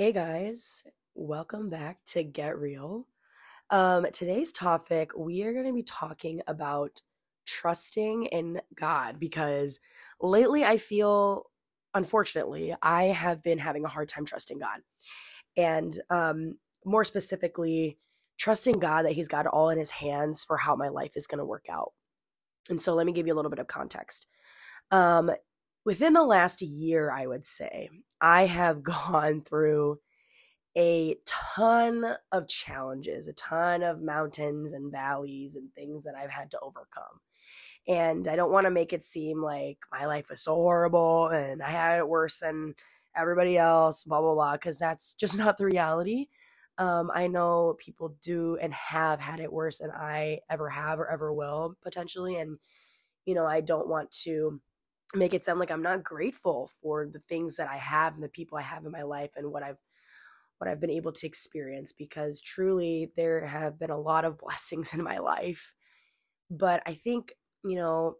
Hey guys, welcome back to Get Real. Um, today's topic, we are going to be talking about trusting in God because lately I feel, unfortunately, I have been having a hard time trusting God. And um, more specifically, trusting God that He's got it all in His hands for how my life is going to work out. And so let me give you a little bit of context. Um, within the last year, I would say, I have gone through a ton of challenges, a ton of mountains and valleys and things that I've had to overcome. And I don't want to make it seem like my life was so horrible and I had it worse than everybody else, blah, blah, blah, because that's just not the reality. Um, I know people do and have had it worse than I ever have or ever will potentially. And, you know, I don't want to make it sound like I'm not grateful for the things that I have and the people I have in my life and what I've what I've been able to experience because truly there have been a lot of blessings in my life. But I think, you know,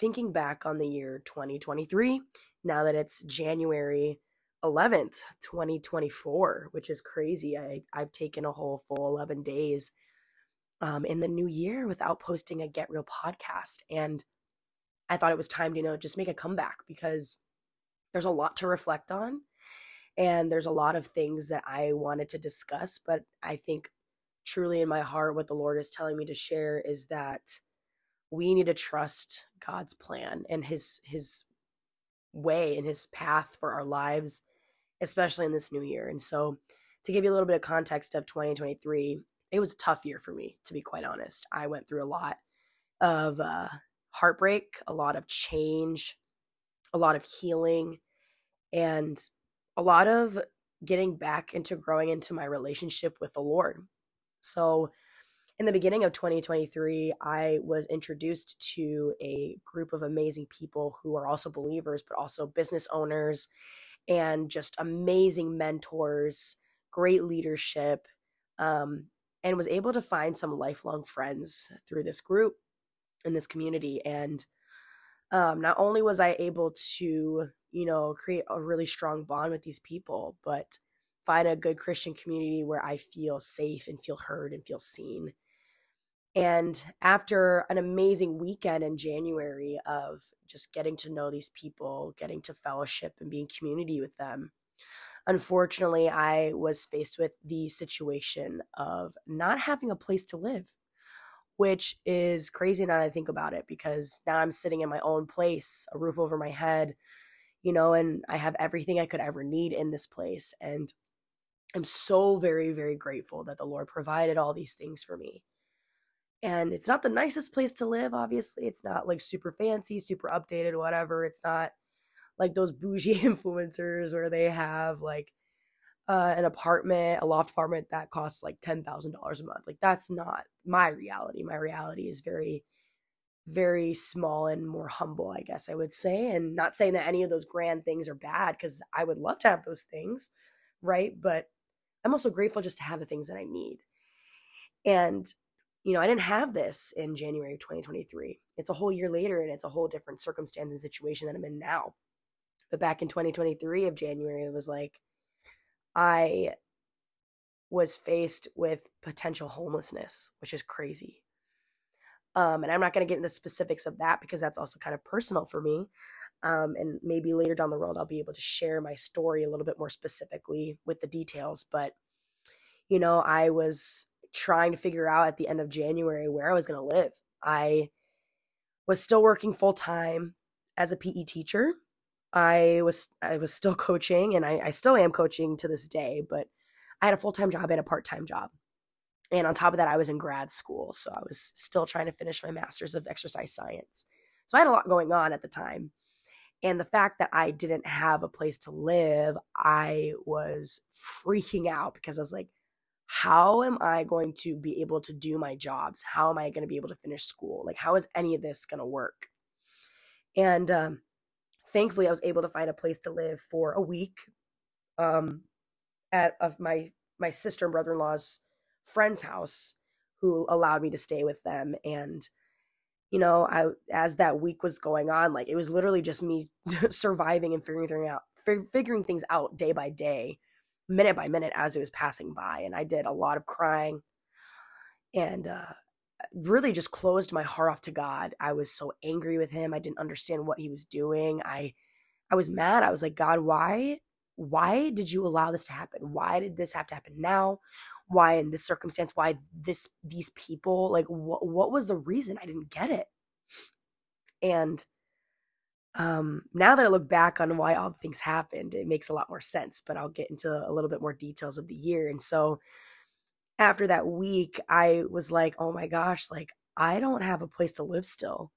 thinking back on the year 2023, now that it's January 11th, 2024, which is crazy. I, I've taken a whole full 11 days um, in the new year without posting a Get Real podcast. And I thought it was time to, you know, just make a comeback because there's a lot to reflect on and there's a lot of things that I wanted to discuss, but I think truly in my heart what the Lord is telling me to share is that we need to trust God's plan and his his way and his path for our lives especially in this new year. And so to give you a little bit of context of 2023, it was a tough year for me to be quite honest. I went through a lot of uh heartbreak, a lot of change, a lot of healing, and a lot of getting back into growing into my relationship with the Lord. So, in the beginning of 2023, I was introduced to a group of amazing people who are also believers, but also business owners and just amazing mentors, great leadership, um, and was able to find some lifelong friends through this group in this community. And um, not only was I able to, you know, create a really strong bond with these people, but find a good Christian community where I feel safe and feel heard and feel seen. And after an amazing weekend in January of just getting to know these people, getting to fellowship and being community with them, unfortunately, I was faced with the situation of not having a place to live which is crazy now that I think about it because now I'm sitting in my own place, a roof over my head, you know, and I have everything I could ever need in this place. And I'm so very, very grateful that the Lord provided all these things for me. And it's not the nicest place to live, obviously. It's not like super fancy, super updated, whatever. It's not like those bougie influencers where they have like uh, an apartment, a loft apartment that costs like ten thousand dollars a month. Like that's not my reality. My reality is very, very small and more humble, I guess I would say. And not saying that any of those grand things are bad, because I would love to have those things, right? But I'm also grateful just to have the things that I need. And you know, I didn't have this in January of 2023. It's a whole year later, and it's a whole different circumstance and situation that I'm in now. But back in 2023 of January, it was like I was faced with potential homelessness, which is crazy. Um, and I'm not going to get into specifics of that because that's also kind of personal for me. Um, and maybe later down the road, I'll be able to share my story a little bit more specifically with the details. But, you know, I was trying to figure out at the end of January where I was going to live. I was still working full time as a PE teacher I was I was still coaching and I, I still am coaching to this day, but I had a full time job and a part time job. And on top of that, I was in grad school. So I was still trying to finish my master's of exercise science. So I had a lot going on at the time. And the fact that I didn't have a place to live, I was freaking out because I was like, how am I going to be able to do my jobs? How am I going to be able to finish school? Like, how is any of this going to work? And um, thankfully, I was able to find a place to live for a week um, at of my my sister and brother in law's friend's house, who allowed me to stay with them. And you know, I as that week was going on, like it was literally just me surviving and figuring out, figuring things out day by day, minute by minute as it was passing by. And I did a lot of crying and uh, really just closed my heart off to God. I was so angry with him. I didn't understand what he was doing. I I was mad. I was like, God, why why did you allow this to happen? Why did this have to happen now? Why in this circumstance? Why this these people? Like what what was the reason? I didn't get it. And um now that I look back on why all things happened, it makes a lot more sense, but I'll get into a little bit more details of the year. And so after that week, I was like, "Oh my gosh, like I don't have a place to live still.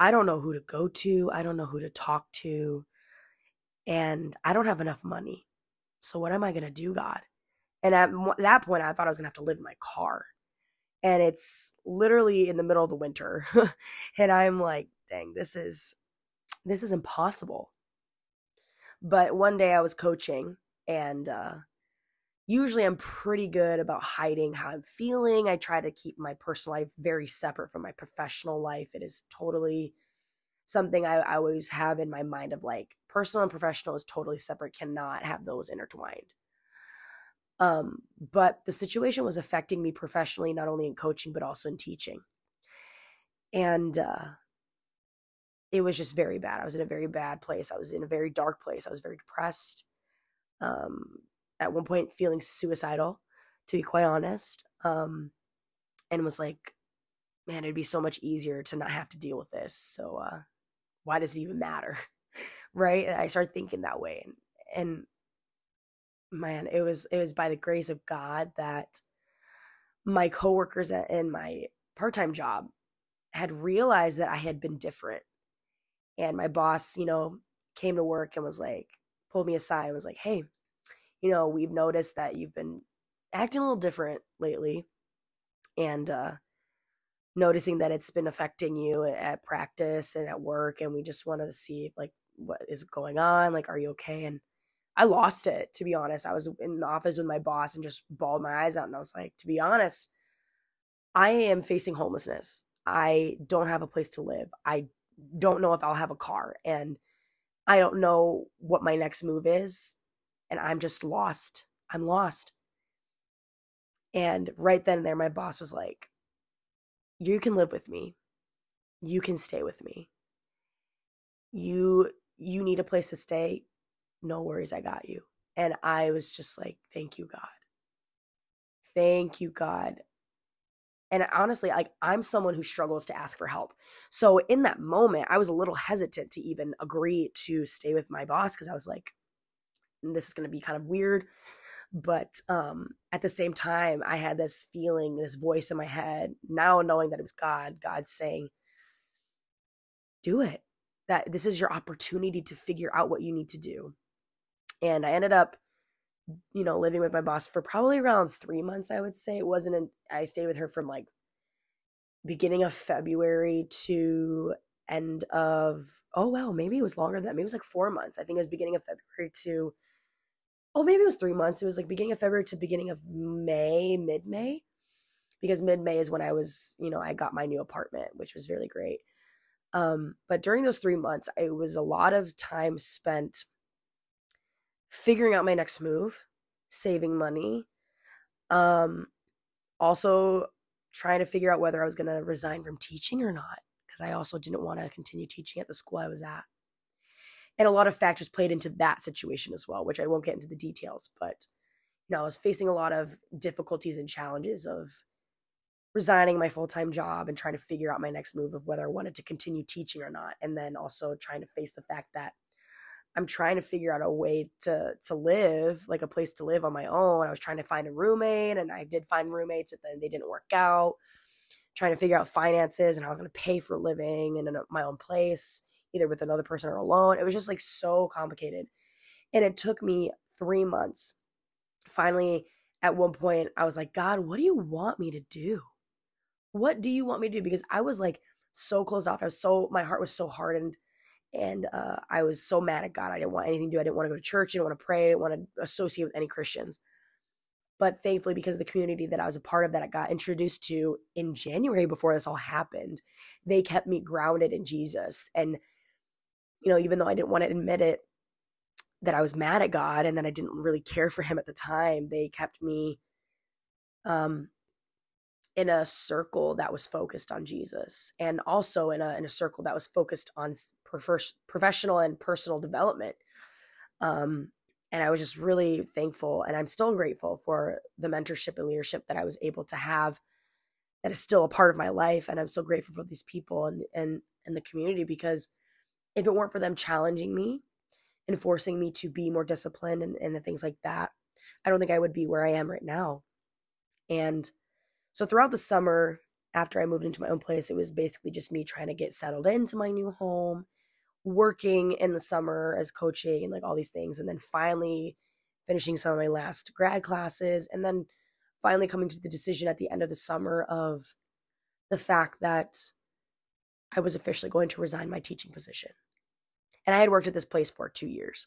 I don't know who to go to. I don't know who to talk to and I don't have enough money. So what am I going to do, God? And at that point, I thought I was going to have to live in my car. And it's literally in the middle of the winter. and I'm like, dang, this is this is impossible. But one day I was coaching and uh usually I'm pretty good about hiding how I'm feeling. I try to keep my personal life very separate from my professional life. It is totally something I, I always have in my mind of like personal and professional is totally separate, cannot have those intertwined. Um, but the situation was affecting me professionally, not only in coaching, but also in teaching. And uh, it was just very bad. I was in a very bad place. I was in a very dark place. I was very depressed. Um, at one point, feeling suicidal, to be quite honest. Um, and was like, man, it'd be so much easier to not have to deal with this. So, uh, why does it even matter? right? And I started thinking that way. And, and man, it was, it was by the grace of God that my coworkers in my part-time job had realized that I had been different. And my boss, you know, came to work and was like, pulled me aside and was like, hey, you know, we've noticed that you've been acting a little different lately. And uh, noticing that it's been affecting you at practice and at work and we just want to see like what is going on like are you okay? And i lost it to be honest. I was in the office with my boss and just bawled my eyes out and i was like to be honest i am facing homelessness. I don't have a place to live. I don't know if i'll have a car and i don't know what my next move is and i'm just lost i'm lost and right then and there my boss was like you can live with me. You can stay with me. You you need a place to stay. No worries, I got you. And I was just like, thank you, God. Thank you, God. And honestly, like I'm someone who struggles to ask for help. So in that moment, I was a little hesitant to even agree to stay with my boss because I was like, this is going to be kind of weird but um at the same time i had this feeling this voice in my head now knowing that it was god god saying do it. That this is your opportunity to figure out what you need to do. And i ended up you know living with my boss for probably around three months i would say. It wasn't an, i stayed with her from like beginning of february to end of oh well maybe it was longer than that. Maybe it was like four months. I think it was beginning of february to oh, maybe it was three months. It was like beginning of February to beginning of May, mid May, because mid May is when I was, you know, I got my new apartment, which was really great. Um, but during those three months, it was a lot of time spent figuring out my next move, saving money, um, also trying to figure out whether I was going to resign from teaching or not, because I also didn't want to continue teaching at the school I was at and a lot of factors played into that situation as well which i won't get into the details but you know i was facing a lot of difficulties and challenges of resigning my full-time job and trying to figure out my next move of whether i wanted to continue teaching or not and then also trying to face the fact that i'm trying to figure out a way to to live like a place to live on my own. I was trying to find a roommate and i did find roommates but then they didn't work out. Trying to figure out finances and how i was going to pay for living in my own place either with another person or alone. It was just like so complicated. And it took me three months. Finally, at one point, I was like, God, what do you want me to do? What do you want me to do? Because I was like so closed off. I was so, my heart was so hardened. And uh, I was so mad at God. I didn't want anything to do. I didn't want to go to church. I didn't want to pray. I didn't want to associate with any Christians. But thankfully, because of the community that I was a part of that I got introduced to in January before this all happened, they kept me grounded in Jesus. And you know, even though I didn't want to admit it, that I was mad at God and that I didn't really care for him at the time, they kept me um in a circle that was focused on Jesus and also in a in a circle that was focused on professional and personal development. Um and I was just really thankful and I'm still grateful for the mentorship and leadership that I was able to have that is still a part of my life and I'm so grateful for these people and and and the community because if it weren't for them challenging me and forcing me to be more disciplined and, and the things like that, I don't think I would be where I am right now. And so throughout the summer, after I moved into my own place, it was basically just me trying to get settled into my new home, working in the summer as coaching and like all these things, and then finally finishing some of my last grad classes, and then finally coming to the decision at the end of the summer of the fact that I was officially going to resign my teaching position. And I had worked at this place for two years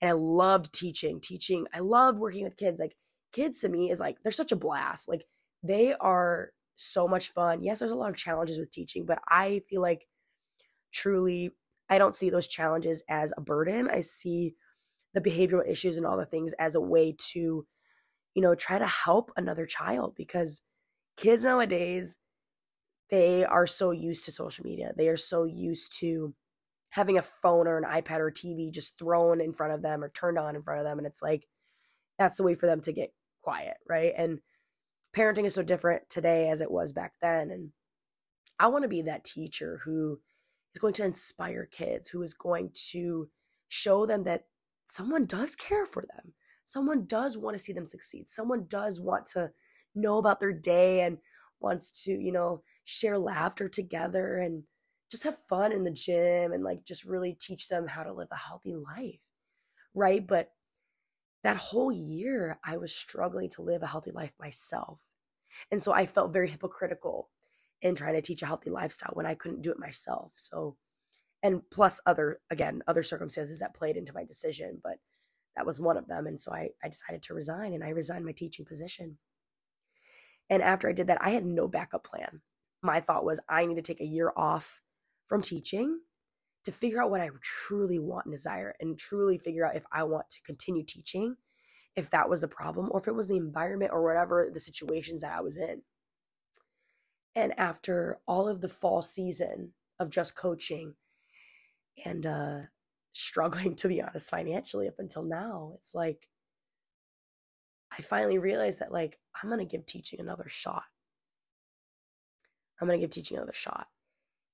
and I loved teaching. Teaching, I love working with kids. Like, kids to me is like, they're such a blast. Like, they are so much fun. Yes, there's a lot of challenges with teaching, but I feel like truly, I don't see those challenges as a burden. I see the behavioral issues and all the things as a way to, you know, try to help another child because kids nowadays, they are so used to social media. They are so used to having a phone or an iPad or TV just thrown in front of them or turned on in front of them. And it's like, that's the way for them to get quiet, right? And parenting is so different today as it was back then. And I want to be that teacher who is going to inspire kids, who is going to show them that someone does care for them. Someone does want to see them succeed. Someone does want to know about their day and wants to, you know, share laughter together and just have fun in the gym and like just really teach them how to live a healthy life. Right. But that whole year, I was struggling to live a healthy life myself. And so I felt very hypocritical in trying to teach a healthy lifestyle when I couldn't do it myself. So, and plus other, again, other circumstances that played into my decision, but that was one of them. And so I, I decided to resign and I resigned my teaching position. And after I did that, I had no backup plan. My thought was I need to take a year off from teaching to figure out what I truly want and desire and truly figure out if I want to continue teaching, if that was the problem, or if it was the environment or whatever the situations that I was in. And after all of the fall season of just coaching and uh, struggling, to be honest, financially up until now, it's like I finally realized that, like, I'm going to give teaching another shot. I'm going to give teaching another shot.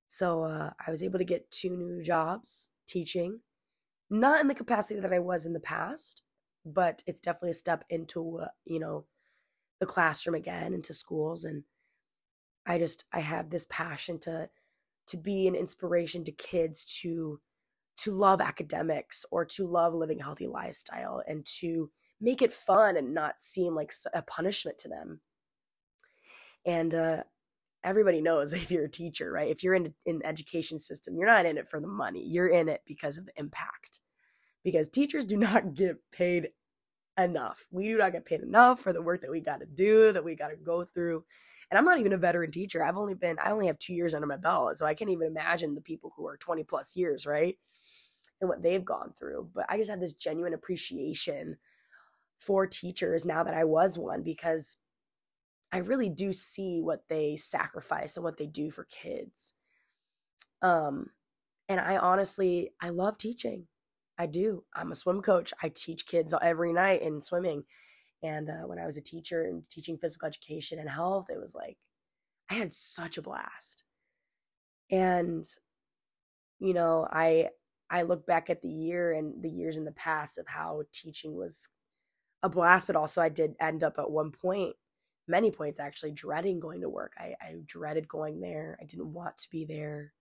So uh, I was able to get two new jobs teaching, not in the capacity that I was in the past, but it's definitely a step into uh, you know the classroom again, into schools, and I just I have this passion to to be an inspiration to kids to to love academics or to love living a healthy lifestyle and to make it fun and not seem like a punishment to them. And uh, everybody knows if you're a teacher, right? If you're in in the education system, you're not in it for the money. You're in it because of the impact. Because teachers do not get paid enough. We do not get paid enough for the work that we got to do, that we got to go through. And I'm not even a veteran teacher. I've only been I only have 2 years under my belt, so I can't even imagine the people who are 20 plus years, right? And what they've gone through. But I just have this genuine appreciation for teachers now that I was one because I really do see what they sacrifice and what they do for kids. Um, and I honestly, I love teaching. I do. I'm a swim coach. I teach kids every night in swimming. And uh, when I was a teacher and teaching physical education and health, it was like I had such a blast. And you know, I I look back at the year and the years in the past of how teaching was a blast, but also I did end up at one point many points actually dreading going to work. I, I dreaded going there. I didn't want to be there.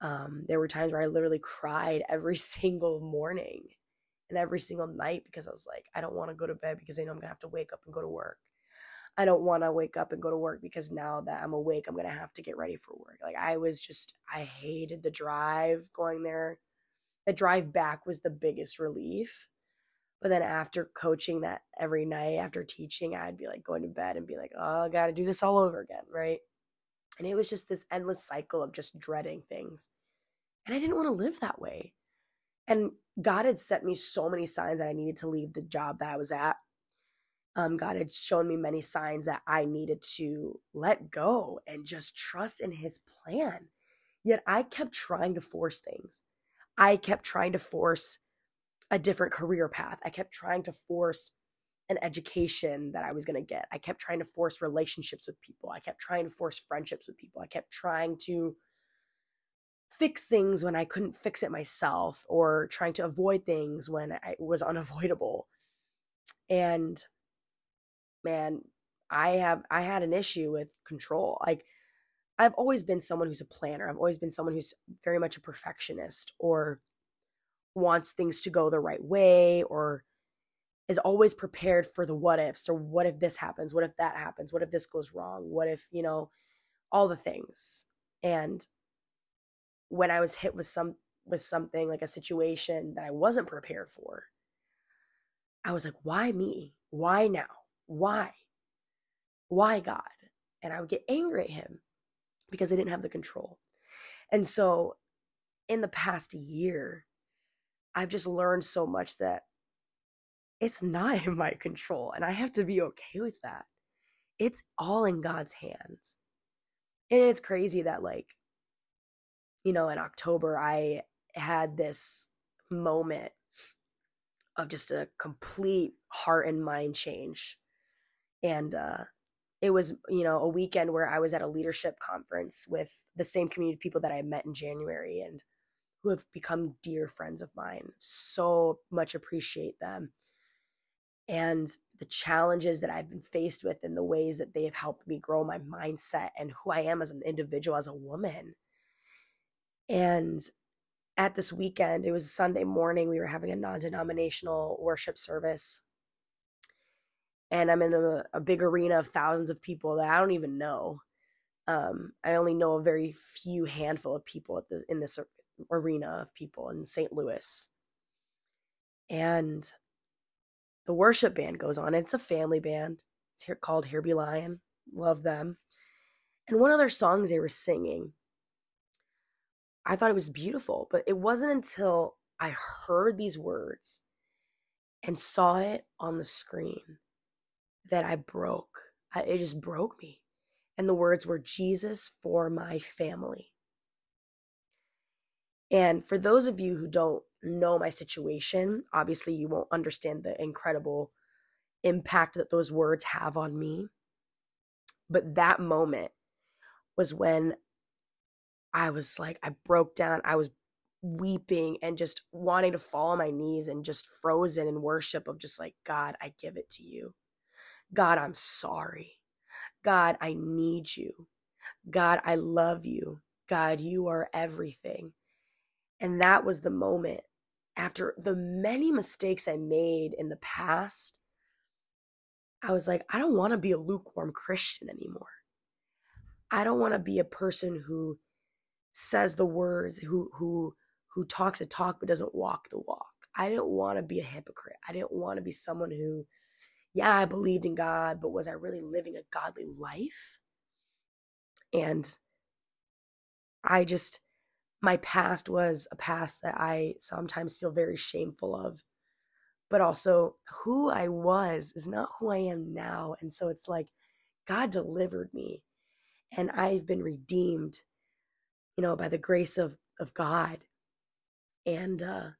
Um, there were times where I literally cried every single morning and every single night because I was like, I don't want to go to bed because I know I'm gonna have to wake up and go to work. I don't want to wake up and go to work because now that I'm awake, I'm gonna have to get ready for work. Like I was just, I hated the drive going there. The drive back was the biggest relief but then after coaching that every night, after teaching, I'd be like going to bed and be like, oh, I got to do this all over again, right? And it was just this endless cycle of just dreading things. And I didn't want to live that way. And God had sent me so many signs that I needed to leave the job that I was at. Um, God had shown me many signs that I needed to let go and just trust in His plan. Yet I kept trying to force things. I kept trying to force a different career path. I kept trying to force an education that I was going to get. I kept trying to force relationships with people. I kept trying to force friendships with people. I kept trying to fix things when I couldn't fix it myself or trying to avoid things when it was unavoidable. And man, I have I had an issue with control. Like I've always been someone who's a planner. I've always been someone who's very much a perfectionist or wants things to go the right way or is always prepared for the what ifs or what if this happens? What if that happens? What if this goes wrong? What if, you know, all the things. And when I was hit with some with something like a situation that I wasn't prepared for, I was like, why me? Why now? Why? Why God? And I would get angry at him because I didn't have the control. And so in the past year, I've just learned so much that it's not in my control and I have to be okay with that. It's all in God's hands. And it's crazy that like you know, in October I had this moment of just a complete heart and mind change. And uh it was, you know, a weekend where I was at a leadership conference with the same community of people that I met in January and who have become dear friends of mine. So much appreciate them. And the challenges that I've been faced with and the ways that they have helped me grow my mindset and who I am as an individual, as a woman. And at this weekend, it was Sunday morning, we were having a non denominational worship service and I'm in a, a, big arena of thousands of people that I don't even know. Um, I only know a very few handful of people the, in this arena of people in St. Louis. And the worship band goes on. It's a family band. It's here called Here Be Lion. Love them. And one of their songs they were singing, I thought it was beautiful, but it wasn't until I heard these words and saw it on the screen that I broke. I, it just broke me. And the words were Jesus for my family. And for those of you who don't know my situation, obviously you won't understand the incredible impact that those words have on me. But that moment was when I was like, I broke down. I was weeping and just wanting to fall on my knees and just frozen in worship of just like, God, I give it to you. God, I'm sorry. God, I need you. God, I love you. God, you are everything. And that was the moment after the many mistakes I made in the past. I was like, I don't want to be a lukewarm Christian anymore. I don't want to be a person who says the words, who who who talks a talk but doesn't walk the walk. I didn't want to be a hypocrite. I didn't want to be someone who yeah, I believed in God, but was I really living a godly life? And I just, my past was a past that I sometimes feel very shameful of. But also, who I was is not who I am now. And so it's like, God delivered me, and I've been redeemed, you know, by the grace of, of God. And uh,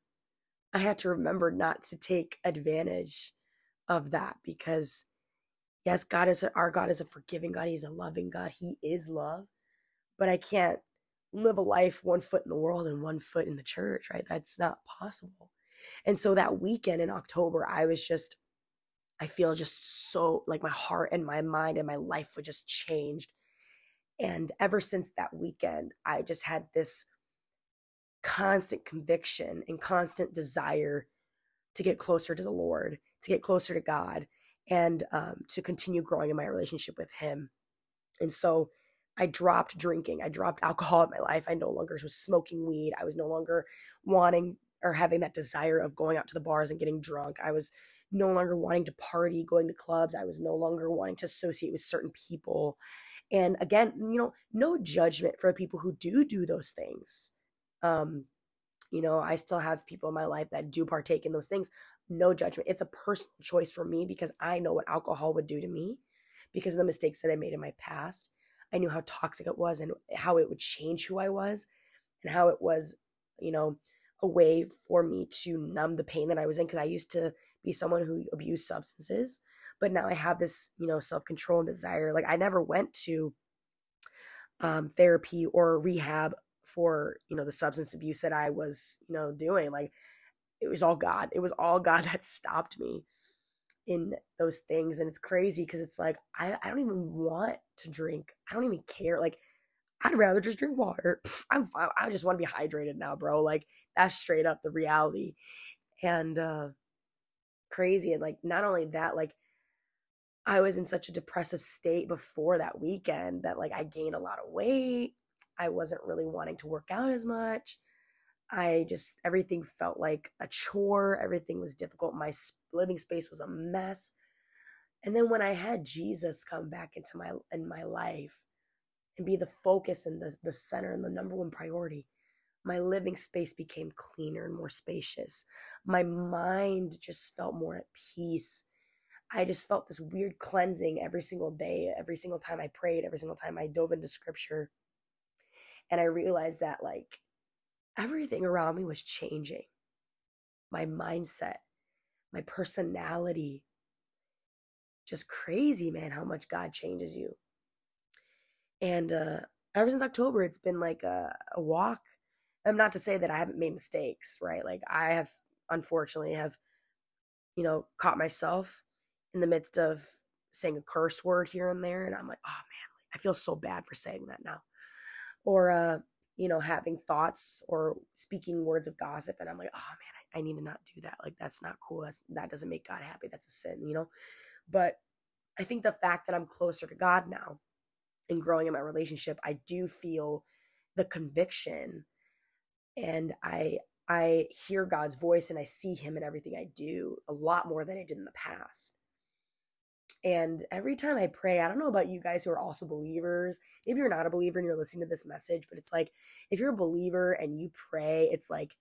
I had to remember not to take advantage of that because yes, God is a, our God is a forgiving God. He's a loving God. He is love. But I can't live a life one foot in the world and one foot in the church, right? That's not possible. And so that weekend in October, I was just, I feel just so like my heart and my mind and my life were just changed. And ever since that weekend, I just had this constant conviction and constant desire to get closer to the Lord to get closer to God and um, to continue growing in my relationship with Him. And so I dropped drinking. I dropped alcohol in my life. I no longer was smoking weed. I was no longer wanting or having that desire of going out to the bars and getting drunk. I was no longer wanting to party, going to clubs. I was no longer wanting to associate with certain people. And again, you know, no judgment for people who do do those things. Um, You know, I still have people in my life that do partake in those things. No judgment. It's a personal choice for me because I know what alcohol would do to me because of the mistakes that I made in my past. I knew how toxic it was and how it would change who I was and how it was, you know, a way for me to numb the pain that I was in because I used to be someone who abused substances, but now I have this, you know, self control and desire. Like I never went to um, therapy or rehab for you know the substance abuse that I was you know doing. Like it was all God. It was all God that stopped me in those things, and it's crazy because it's like I I don't even want to drink. I don't even care. Like I'd rather just drink water. I'm. I just want to be hydrated now, bro. Like that's straight up the reality. And uh crazy and like not only that, like I was in such a depressive state before that weekend that like I gained a lot of weight. I wasn't really wanting to work out as much. I just everything felt like a chore. Everything was difficult. My living space was a mess. And then when I had Jesus come back into my in my life, and be the focus and the, the center and the number one priority, my living space became cleaner and more spacious. My mind just felt more at peace. I just felt this weird cleansing every single day, every single time I prayed, every single time I dove into scripture. And I realized that like everything around me was changing. My mindset, my personality. Just crazy, man, how much God changes you. And uh, ever since October, it's been like a, a walk. I'm not to say that I haven't made mistakes, right? Like I have, unfortunately, have, you know, caught myself in the midst of saying a curse word here and there, and I'm like, oh man, I feel so bad for saying that now, or uh, you know, having thoughts or speaking words of gossip, and I'm like, oh man, I, I need to not do that. Like that's not cool. That's that doesn't make God happy. That's a sin, you know. But I think the fact that I'm closer to God now and growing in my relationship, I do feel the conviction and I I hear God's voice and I see him in everything I do a lot more than I did in the past. And every time I pray, I don't know about you guys who are also believers. Maybe you're not a believer and you're listening to this message, but it's like if you're a believer and you pray, it's like,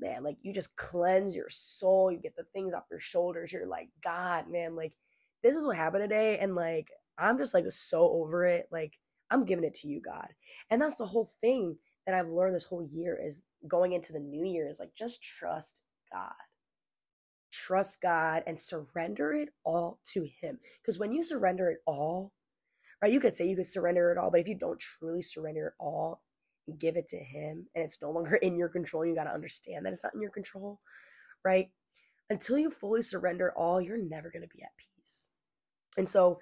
man, like you just cleanse your soul. You get the things off your shoulders. You're like, God, man, like this is what happened today. And like I'm just like so over it. Like I'm giving it to you, God. And that's the whole thing that I've learned this whole year is going into the new year is like just trust God. Trust God and surrender it all to Him. Because when you surrender it all, right, you could say you could surrender it all, but if you don't truly surrender it all and give it to Him and it's no longer in your control, you got to understand that it's not in your control, right? Until you fully surrender all, you're never going to be at peace. And so,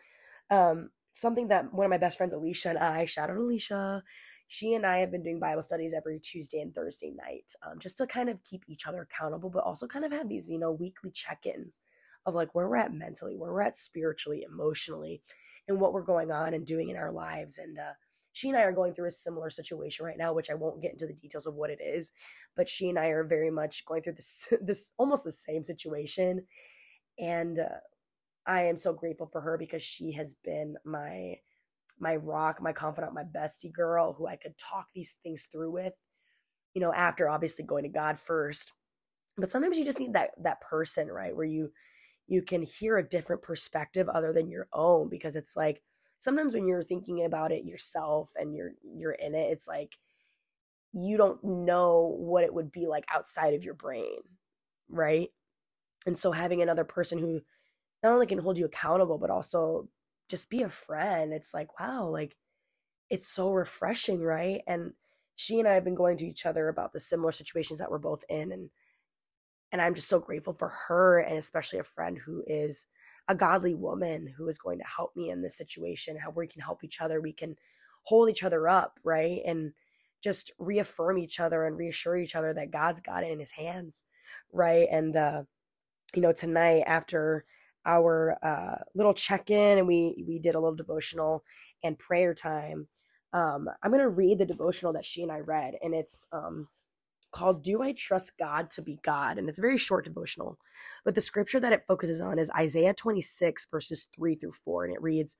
um, something that one of my best friends, Alicia, and I, shout out Alicia, she and I have been doing Bible studies every Tuesday and Thursday night, um, just to kind of keep each other accountable, but also kind of have these, you know, weekly check ins of like where we're at mentally, where we're at spiritually, emotionally, and what we're going on and doing in our lives. And uh, she and I are going through a similar situation right now, which I won't get into the details of what it is, but she and I are very much going through this, this almost the same situation. And uh, I am so grateful for her because she has been my my rock, my confidant, my bestie girl who I could talk these things through with. You know, after obviously going to God first. But sometimes you just need that that person, right, where you you can hear a different perspective other than your own because it's like sometimes when you're thinking about it yourself and you're you're in it, it's like you don't know what it would be like outside of your brain, right? And so having another person who not only can hold you accountable but also just be a friend. It's like wow like it's so refreshing right? And she and i have been going to each other about the similar situations that we're both in and and i'm just so grateful for her and especially a friend who is a godly woman who is going to help me in this situation how we can help each other we can hold each other up right? And just reaffirm each other and reassure each other that god's got it in his hands right? And uh you know tonight after our uh, little check-in and we we did a little devotional and prayer time. Um, i'm going to read the devotional that she and i read and it's um, called do i trust god to be god? And it's a very short devotional. But the scripture that it focuses on is isaiah 26 verses 3 through 4 and it reads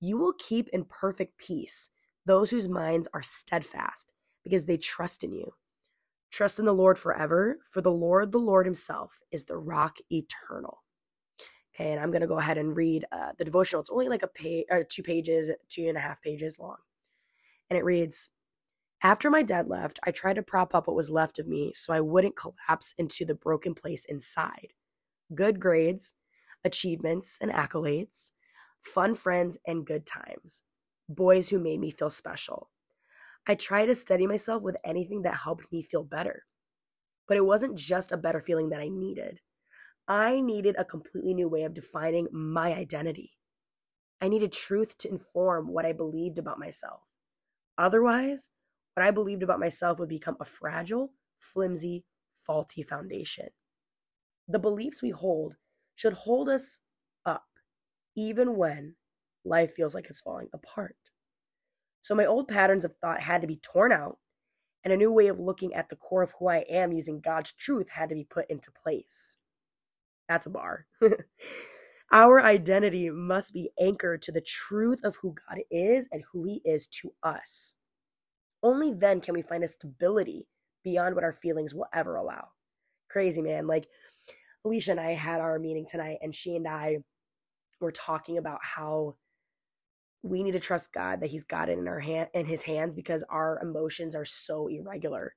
you will keep in perfect peace those whose minds are steadfast because they trust in you. Trust in the Lord forever, for the Lord, the Lord Himself, is the rock eternal. Okay, and I'm going to go ahead and read uh, the devotional. It's only like a page or two pages, two and a half pages long. And it reads After my dad left, I tried to prop up what was left of me so I wouldn't collapse into the broken place inside. Good grades, achievements and accolades, fun friends and good times, boys who made me feel special. I tried to steady myself with anything that helped me feel better. But it wasn't just a better feeling that I needed. I needed a completely new way of defining my identity. I needed truth to inform what I believed about myself. Otherwise, what I believed about myself would become a fragile, flimsy, faulty foundation. The beliefs we hold should hold us up, even when life feels like it's falling apart. So my old patterns of thought had to be torn out, and a new way of looking at the core of who I am using God's truth had to be put into place. That's a bar. Our identity must be anchored to the truth of who God is and who He is to us. Only then can we find a stability beyond what our feelings will ever allow. Crazy, man. Like, Alicia and I had our meeting tonight, and she and I were talking about how we need to trust God that He's got it in our hand in His hands because our emotions are so irregular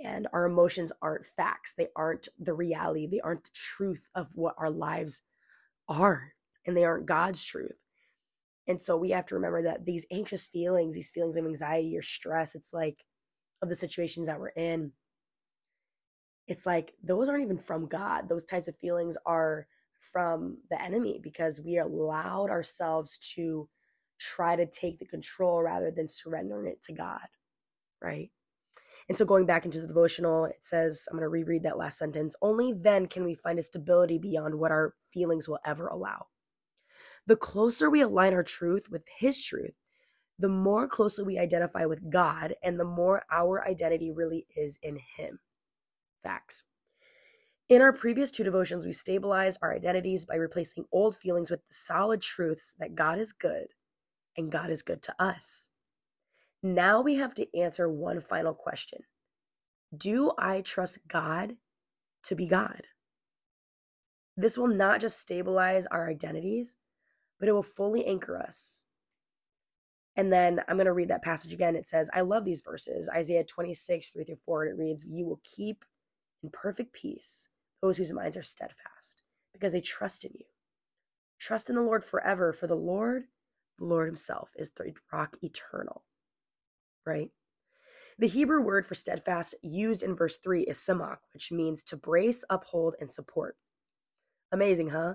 and our emotions aren't facts. They aren't the reality. They aren't the truth of what our lives are and they aren't god's truth. And so we have to remember that these anxious feelings these feelings of anxiety or stress it's like of the situations that we're in it's like those aren't even from god. Those types of feelings are from the enemy because we allowed ourselves to try to take the control rather than surrendering it to god right and so going back into the devotional, it says, I'm going to reread that last sentence only then can we find a stability beyond what our feelings will ever allow. The closer we align our truth with His truth, the more closely we identify with God and the more our identity really is in Him. Facts. In our previous two devotions, we stabilized our identities by replacing old feelings with the solid truths that God is good and God is good to us. Now we have to answer one final question Do I trust God to be God? This will not just stabilize our identities, but it will fully anchor us. And then I'm going to read that passage again. It says, I love these verses. Isaiah 26, 3 through 4. It reads, You will keep in perfect peace those whose minds are steadfast, because they trust in you. Trust in the Lord forever, for the Lord, the Lord Himself, is the rock eternal right? The Hebrew word for steadfast used in verse 3 is samak, which means to brace, uphold, and support. Amazing, huh?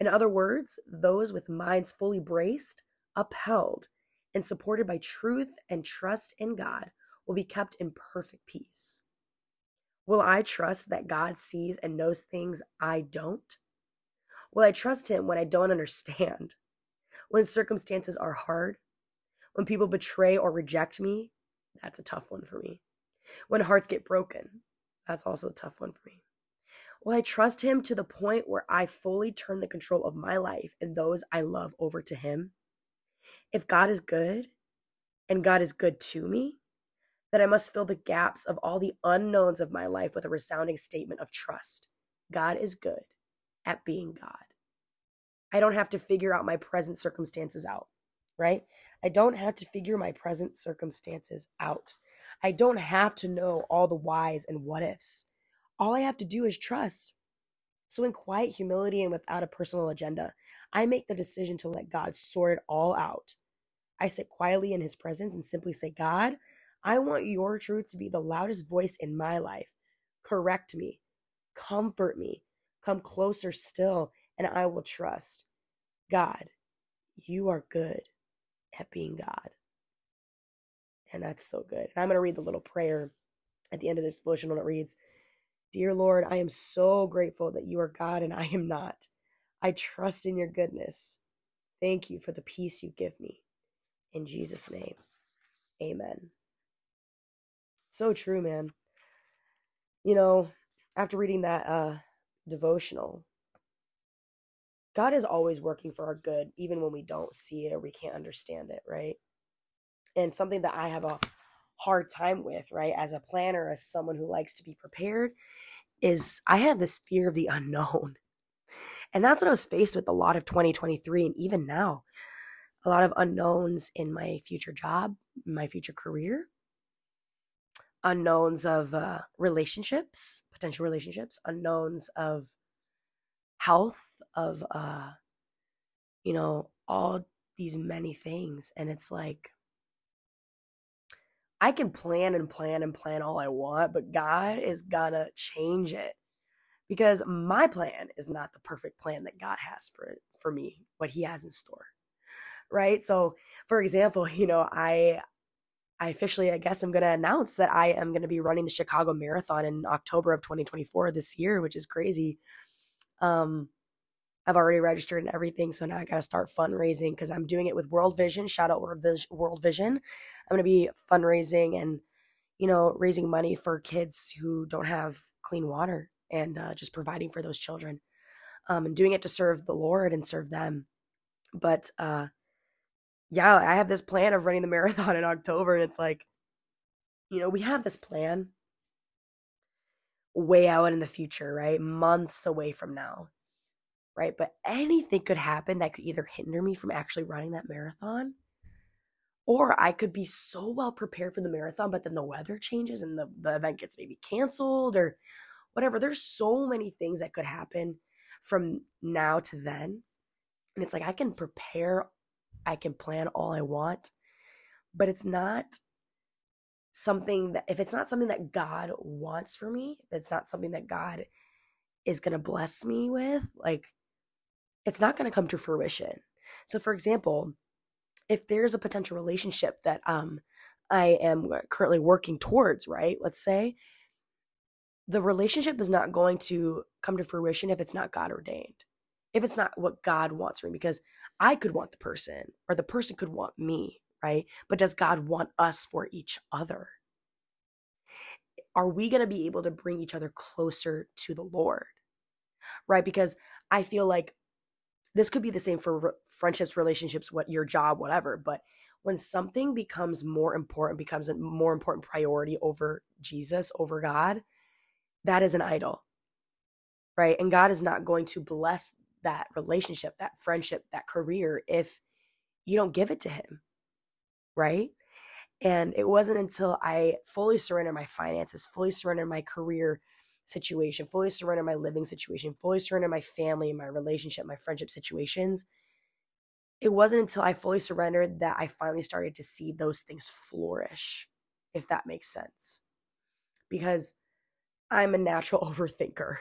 In other words, those with minds fully braced, upheld, and supported by truth and trust in God will be kept in perfect peace. Will I trust that God sees and knows things I don't? Will I trust Him when I don't understand? When circumstances are hard? When people betray or reject me, that's a tough one for me. When hearts get broken, that's also a tough one for me. Will I trust him to the point where I fully turn the control of my life and those I love over to him? If God is good and God is good to me, then I must fill the gaps of all the unknowns of my life with a resounding statement of trust. God is good at being God. I don't have to figure out my present circumstances out right? I don't have to figure my present circumstances out. I don't have to know all the whys and what ifs. All I have to do is trust. So, in quiet humility and without a personal agenda, I make the decision to let God sort it all out. I sit quietly in His presence and simply say, God, I want your truth to be the loudest voice in my life. Correct me, comfort me, come closer still, and I will trust. God, you are good at being God. And that's so good. And I'm going to read the little prayer at the end of this devotional. It reads Dear Lord, I am so grateful that you are God and I am not. I trust in your goodness. Thank you for the peace you give me. In Jesus' name, amen. So true, man. You know, after reading that uh, devotional, God is always working for our good, even when we don't see it or we can't understand it, right? And something that I have a hard time with, right? As a planner, as someone who likes to be prepared, is I have this fear of the unknown. And that's what I was faced with a lot of 2023 and even now. A lot of unknowns in my future job, my future career, unknowns of uh, relationships, potential relationships, unknowns of health, of, uh, you know, all these many things. And it's like, I can plan and plan and plan all I want, but God is gonna change it because my plan is not the perfect plan that God has for for me, what He has in store, right? So, for example, you know, I I officially, I guess, I'm to announce that I am to be running the Chicago Marathon in October of 2024 this year, which is crazy. Um, I've already registered and everything, so now I got to start fundraising because I'm doing it with World Vision. Shout out World Vision. I'm going to be fundraising and, you know, raising money for kids who don't have clean water and uh, just providing for those children um, and doing it to serve the Lord and serve them. But uh, yeah, I have this plan of running the marathon in October, and it's like, you know, we have this plan way out in the future, right? Months away from now right? But anything could happen that could either hinder me from actually running that marathon, or I could be so well prepared for the marathon, but then the weather changes and the, the event gets maybe canceled or whatever. There's so many things that could happen from now to then. And it's like I can prepare, I can plan all I want, but it's not something that, if it's not something that God wants for me, it's not something that God is going to bless me with, like it's not going to come to fruition. So, for example, if there's a potential relationship that um, I am currently working towards, right? Let's say the relationship is not going to come to fruition if it's not God ordained, if it's not what God wants for me, because I could want the person or the person could want me, right? But does God want us for each other? Are we going to be able to bring each other closer to the Lord? Right? Because I feel like this could be the same for friendships, relationships, what your job, whatever. But when something becomes more important, becomes a more important priority over Jesus, over God, that is an idol, right? And God is not going to bless that relationship, that friendship, that career if you don't give it to Him, right? And it wasn't until I fully surrendered my finances, fully surrendered my career, situation, fully surrender my living situation, fully surrender my family, my relationship, my friendship situations. It wasn't until I fully surrendered that I finally started to see those things flourish, if that makes sense. Because I'm a natural overthinker.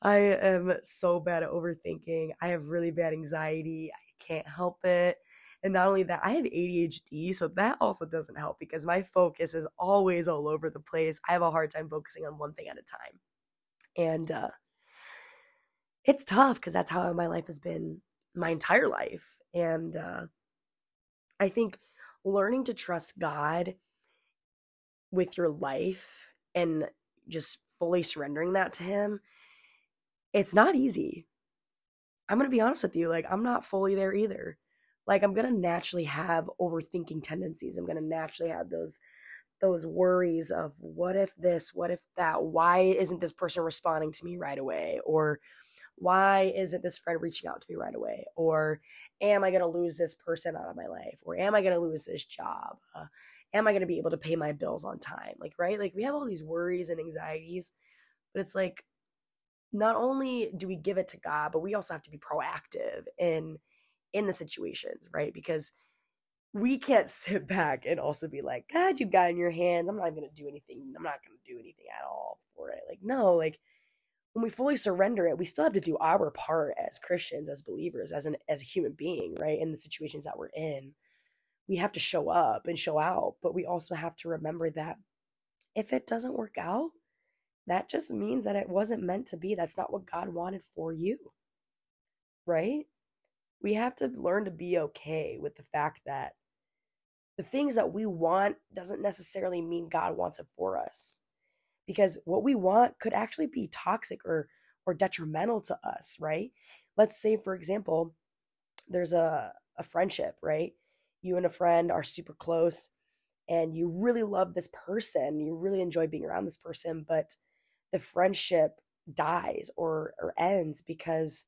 I am so bad at overthinking. I have really bad anxiety. I can't help it. And not only that, I have ADHD, so that also doesn't help because my focus is always all over the place. I have a hard time focusing on one thing at a time. And uh, it's tough because that's how my life has been my entire life. And uh, I think learning to trust God with your life and just fully surrendering that to Him, it's not easy. I'm going to be honest with you. Like, I'm not fully there either like i'm going to naturally have overthinking tendencies. I'm going to naturally have those those worries of what if this? What if that? Why isn't this person responding to me right away? Or why isn't this friend reaching out to me right away? Or am i going to lose this person out of my life? Or am i going to lose this job? Uh, am i going to be able to pay my bills on time? Like right? Like we have all these worries and anxieties but it's like not only do we give it to god but we also have to be proactive in in the situations, right? Because we can't sit back and also be like, God, you've got in your hands. I'm not gonna do anything. I'm not gonna do anything at all for it. Like, no, like when we fully surrender it, we still have to do our part as Christians, as believers, as an as a human being, right? In the situations that we're in. We have to show up and show out, but we also have to remember that if it doesn't work out, that just means that it wasn't meant to be. That's not what God wanted for you. Right? We have to learn to be okay with the fact that the things that we want doesn't necessarily mean God wants it for us. Because what we want could actually be toxic or or detrimental to us, right? Let's say for example, there's a a friendship, right? You and a friend are super close and you really love this person, you really enjoy being around this person, but the friendship dies or or ends because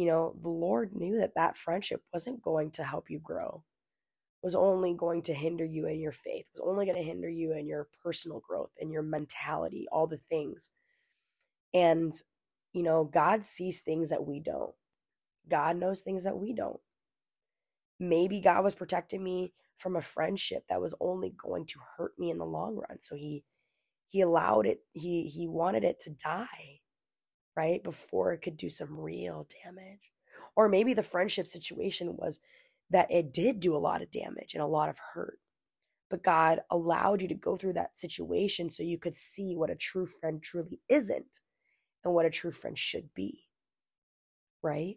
you know the lord knew that that friendship wasn't going to help you grow was only going to hinder you in your faith was only going to hinder you in your personal growth and your mentality all the things. And you know god sees things that we don't. God knows things that we don't. Maybe god was protecting me from a friendship that was only going to hurt me in the long run. So he he allowed it he he wanted it to die right before it could do some real damage or maybe the friendship situation was that it did do a lot of damage and a lot of hurt but god allowed you to go through that situation so you could see what a true friend truly isn't and what a true friend should be right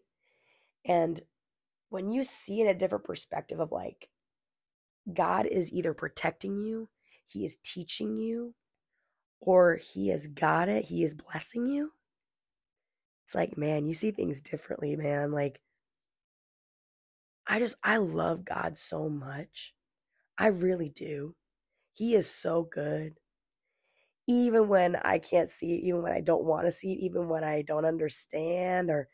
and when you see in a different perspective of like god is either protecting you he is teaching you or he has got it, he is blessing you. It's like, man, you see things differently, man. Like, I just, I love God so much. I really do. He is so good. Even when I can't see it, even when I don't want to see it, even when I don't understand or,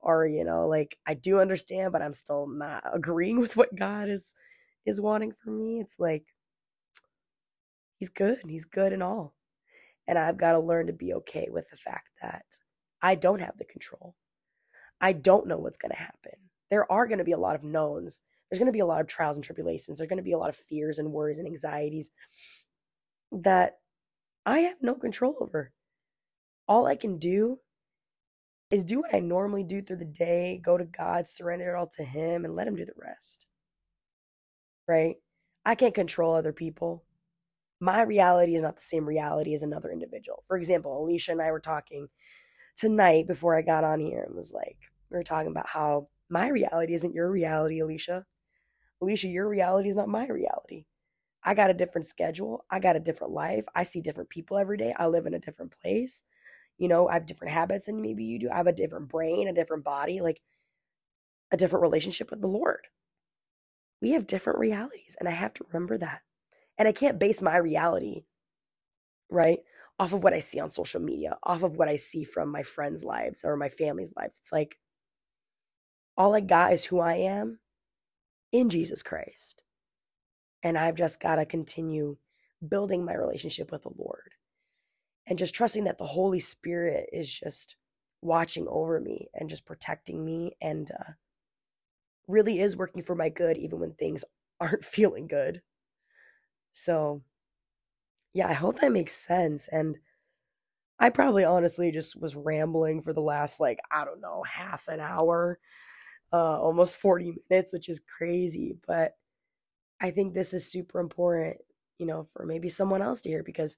or, you know, like I do understand, but I'm still not agreeing with what God is, is wanting for me. It's like, he's good. He's good and all. And I've got to learn to be okay with the fact that I don't have the control. I don't know what's going to happen. There are going to be a lot of knowns. There's going to be a lot of trials and tribulations. There's going to be a lot of fears and worries and anxieties that I have no control over. All I can do is do what I normally do through the day, go to God, surrender it all to Him, and let Him do the rest. Right? I can't control other people my reality is not the same reality as another individual. For example, Alicia and I were talking tonight before I got on here and was like, we were talking about how my reality isn't your reality, Alicia. Alicia, your reality is not my reality. I got a different schedule. I got a different life. I see different people every day. I live in a different place. You know, I have different habits than maybe you do. I have a different brain, a different body, like a different relationship with the Lord. We have different realities, and I have to remember that. And I can't base my reality, right, off of what I see on social media, off of what I see from my friends' lives or my family's lives. It's like all I got is who I am in Jesus Christ. And I've just got to continue building my relationship with the Lord and just trusting that the Holy Spirit is just watching over me and just protecting me and uh, really is working for my good, even when things aren't feeling good. So, yeah, I hope that makes sense. And I probably honestly just was rambling for the last, like, I don't know, half an hour, uh, almost 40 minutes, which is crazy. But I think this is super important, you know, for maybe someone else to hear because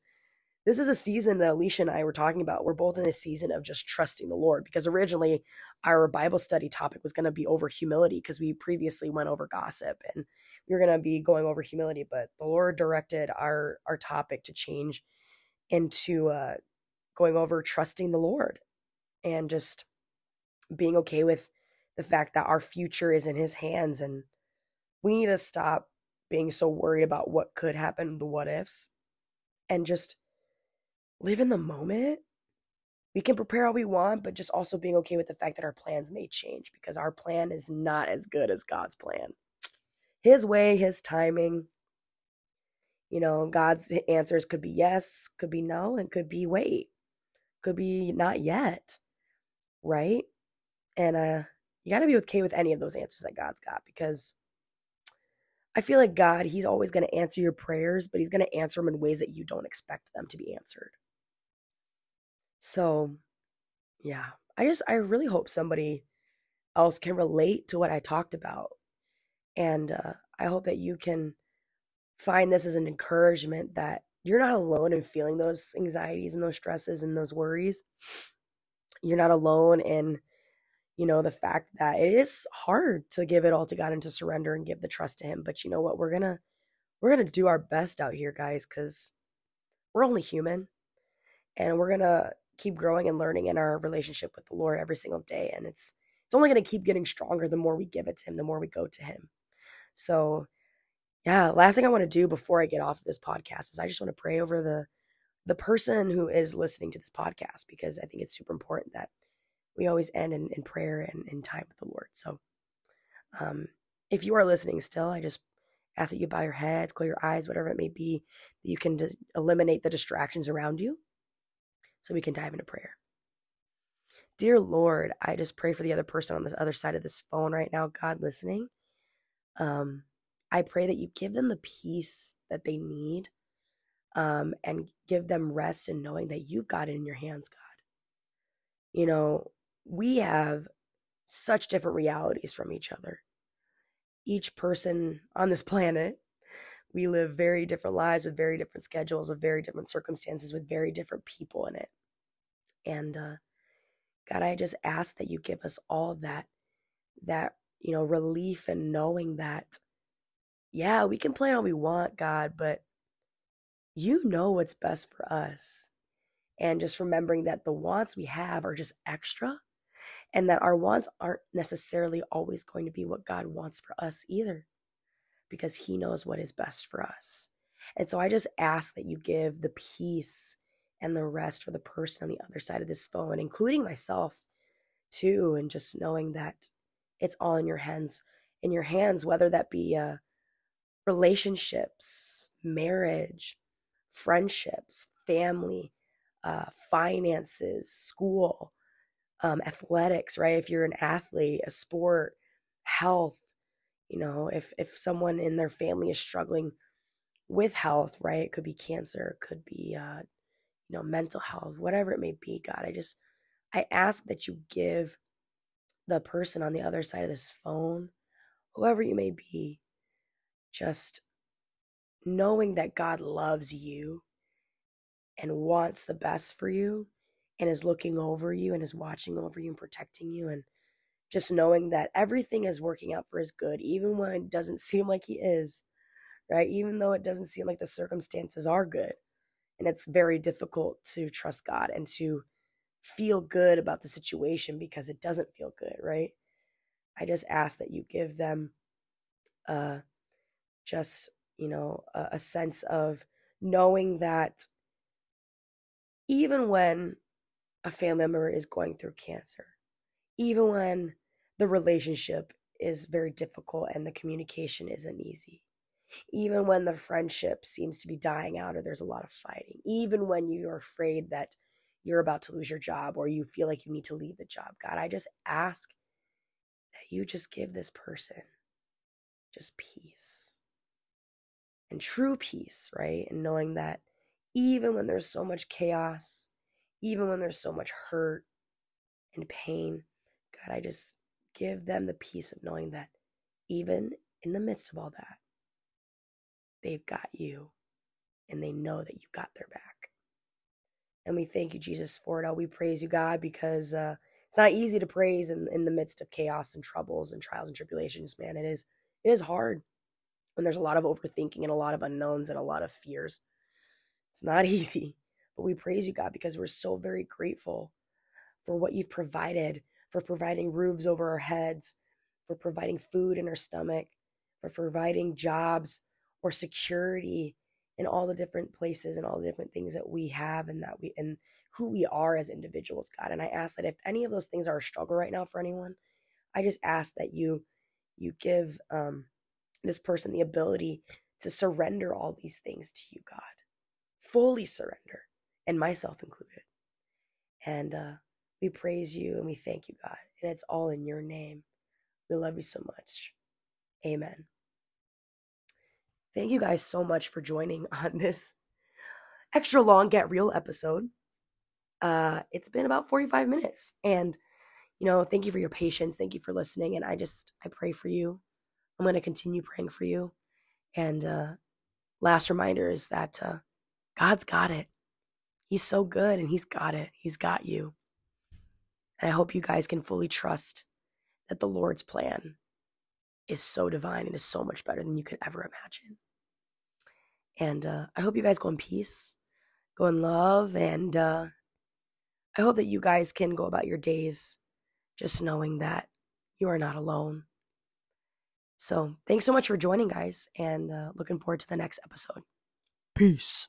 this is a season that Alicia and I were talking about. We're both in a season of just trusting the Lord because originally our Bible study topic was going to be over humility because we previously went over gossip and we were going to be going over humility, but the Lord directed our our topic to change into uh, going over trusting the Lord and just being okay with the fact that our future is in His hands and we need to stop being so worried about what could happen, the what ifs, and just live in the moment. We can prepare all we want, but just also being okay with the fact that our plans may change because our plan is not as good as God's plan. His way, his timing. You know, God's answers could be yes, could be no, and could be wait, could be not yet, right? And uh, you got to be okay with any of those answers that God's got because I feel like God, He's always going to answer your prayers, but He's going to answer them in ways that you don't expect them to be answered. So, yeah, I just, I really hope somebody else can relate to what I talked about. And uh, I hope that you can find this as an encouragement that you're not alone in feeling those anxieties and those stresses and those worries. You're not alone in, you know, the fact that it is hard to give it all to God and to surrender and give the trust to Him. But you know what? We're going to, we're going to do our best out here, guys, because we're only human and we're going to keep growing and learning in our relationship with the Lord every single day. And it's it's only going to keep getting stronger the more we give it to Him, the more we go to Him. So yeah, last thing I want to do before I get off of this podcast is I just want to pray over the the person who is listening to this podcast because I think it's super important that we always end in, in prayer and in time with the Lord. So um, if you are listening still, I just ask that you bow your heads, close your eyes, whatever it may be, that you can just eliminate the distractions around you so we can dive into prayer. Dear Lord, I just pray for the other person on this other side of this phone right now, God listening. Um, I pray that you give them the peace that they need um, and give them rest in knowing that you've got it in your hands, God. You know, we have such different realities from each other. Each person on this planet, we live very different lives with very different schedules, with very different circumstances, with very different people in it. And uh, God, I just ask that you give us all that, that, you know, relief and knowing that, yeah, we can plan all we want, God, but you know what's best for us. And just remembering that the wants we have are just extra and that our wants aren't necessarily always going to be what God wants for us either, because He knows what is best for us. And so I just ask that you give the peace and the rest for the person on the other side of this phone, including myself too, and just knowing that it's all in your hands, in your hands, whether that be uh, relationships, marriage, friendships, family, uh, finances, school, um, athletics, right? If you're an athlete, a sport, health, you know, if if someone in their family is struggling with health, right? It could be cancer, it could be uh, you know, mental health, whatever it may be, God, I just I ask that you give the person on the other side of this phone, whoever you may be, just knowing that God loves you and wants the best for you and is looking over you and is watching over you and protecting you and just knowing that everything is working out for his good even when it doesn't seem like he is right? Even though it doesn't seem like the circumstances are good and it's very difficult to trust God and to feel good about the situation because it doesn't feel good right? I just ask that you give them uh just you know a, a sense of knowing that even when a family member is going through cancer, even when the relationship is very difficult and the communication isn't easy, even when the friendship seems to be dying out or there's a lot of fighting, even when you're afraid that you're about to lose your job or you feel like you need to leave the job, God, I just ask that you just give this person just peace and true peace, right? And knowing that even when there's so much chaos, even when there's so much hurt and pain, God, I just give them the peace of knowing that even in the midst of all that, they've got you and they know that you got their back. And we thank you, Jesus, for it all. We praise you, God, because uh, it's not easy to praise in, in the midst of chaos and troubles and trials and tribulations, man. It is it is hard when there's a lot of overthinking and a lot of unknowns and a lot of fears. It's not easy, but we praise you, God, because we're so very grateful for what you've provided, for providing roofs over our heads, for providing food in our stomach, for providing jobs or security in all the different places and all the different things that we have and that we and who we are as individuals, God. And I ask that if any of those things are a struggle right now for anyone, I just ask that you you give um, this person the ability to surrender all these things to you, God fully surrender, and myself included. And uh, we praise you and we thank you, God. And it's all in your name. We love you so much. Amen. Thank you guys so much for joining on this extra long Get Real episode. Uh, it's been about 45 minutes. And, you know, thank you for your patience. Thank you for listening. And I just, I pray for you. I'm going to continue praying for you. And uh, last reminder is that uh, God's got it. He's so good and He's got it. He's got you. And I hope you guys can fully trust that the Lord's plan is so divine and is so much better than you could ever imagine. And uh, I hope you guys go in peace, go in love, and uh, I hope that you guys can go about your days just knowing that you are not alone. So thanks so much for joining, guys, and uh, looking forward to the next episode. Peace.